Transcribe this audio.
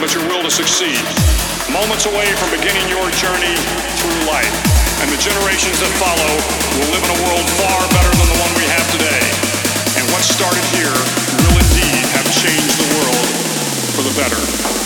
but your will to succeed. Moments away from beginning your journey through life. And the generations that follow will live in a world far better than the one we have today. And what started here will indeed have changed the world for the better.